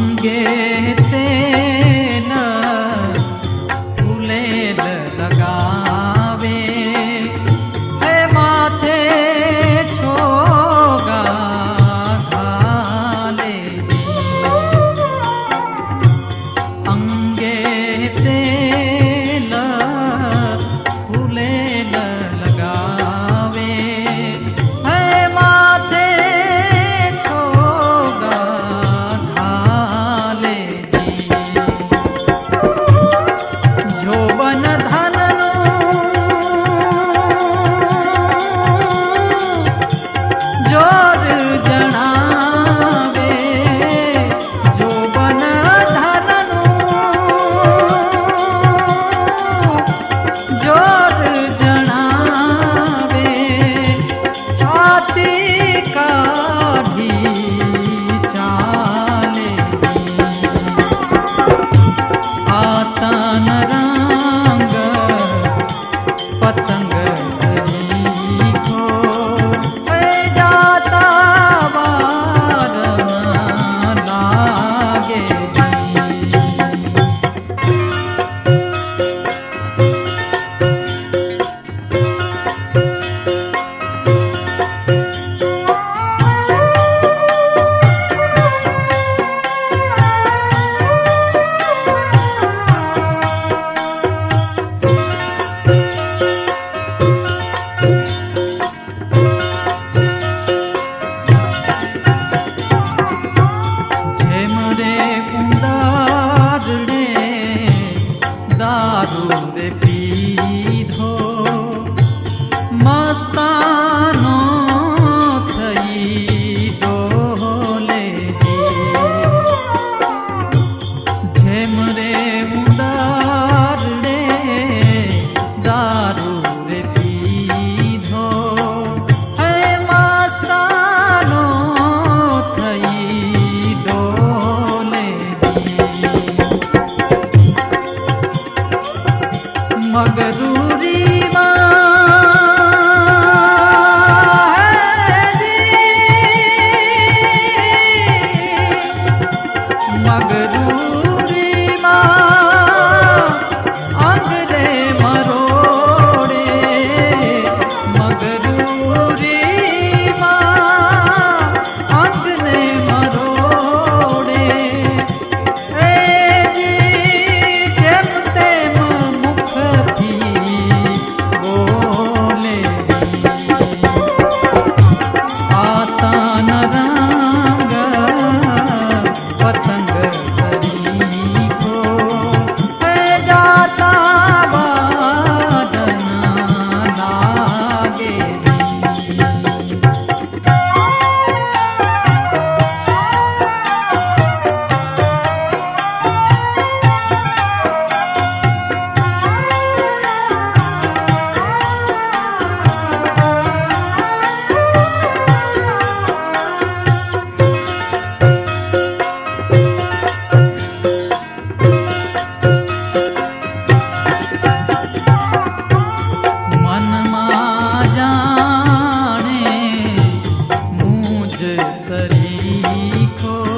अंगे मगरू লিখো